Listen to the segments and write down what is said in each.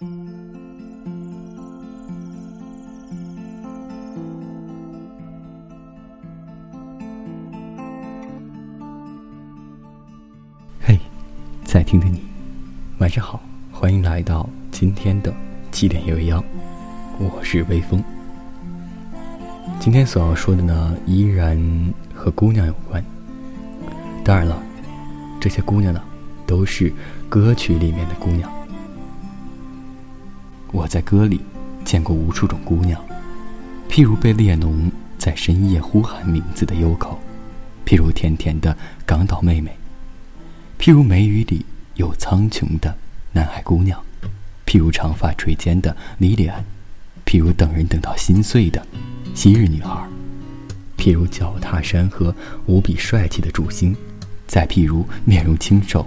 嘿，在听的你，晚上好，欢迎来到今天的七点幺幺，我是微风。今天所要说的呢，依然和姑娘有关。当然了，这些姑娘呢，都是歌曲里面的姑娘。我在歌里见过无数种姑娘，譬如被列侬在深夜呼喊名字的优口，譬如甜甜的港岛妹妹，譬如梅雨里有苍穹的南海姑娘，譬如长发垂肩的莉莉安，譬如等人等到心碎的昔日女孩，譬如脚踏山河无比帅气的祝星，再譬如面容清瘦、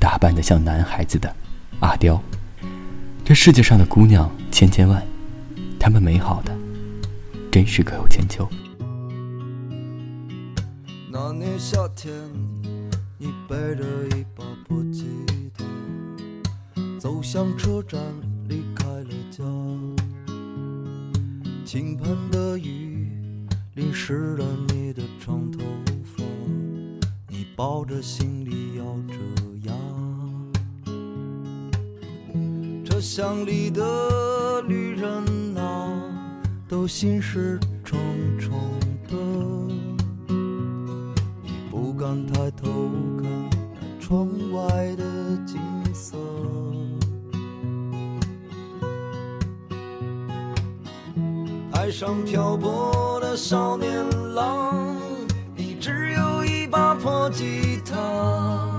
打扮的像男孩子的阿刁。这世界上的姑娘千千万，她们美好的真是各有千秋。那年夏天，你背着一把破吉他，走向车站，离开了家。倾盆的雨淋湿了你的长头发，你抱着行李咬着牙。车厢里的旅人啊，都心事重重的。不敢抬头看窗外的景色。海上漂泊的少年郎，你只有一把破吉他。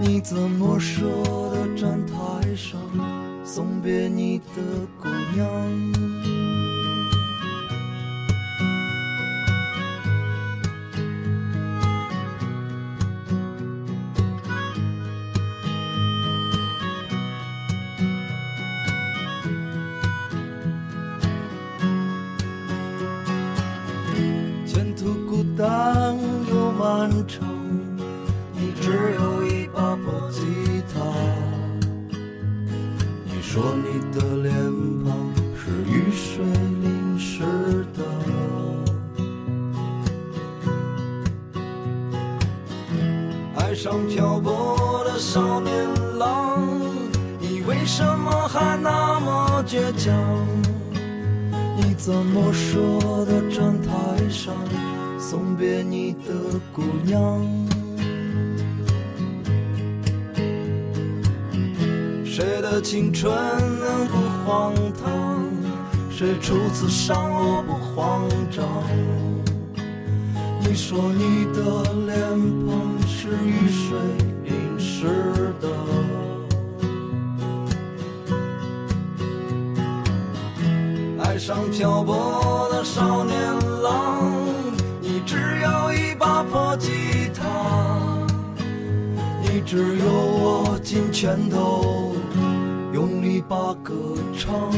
你怎么舍得站台上送别你的姑娘？前途孤单又漫长，你只有一把破吉他。说你的脸庞是雨水淋湿的，爱上漂泊的少年郎，你为什么还那么倔强？你怎么舍得站台上送别你的姑娘？的青春能不荒唐？谁初次上路不慌张？你说你的脸庞是雨水淋湿的。爱上漂泊的少年郎，你只有一把破吉他，你只有握紧拳头，用力把歌唱。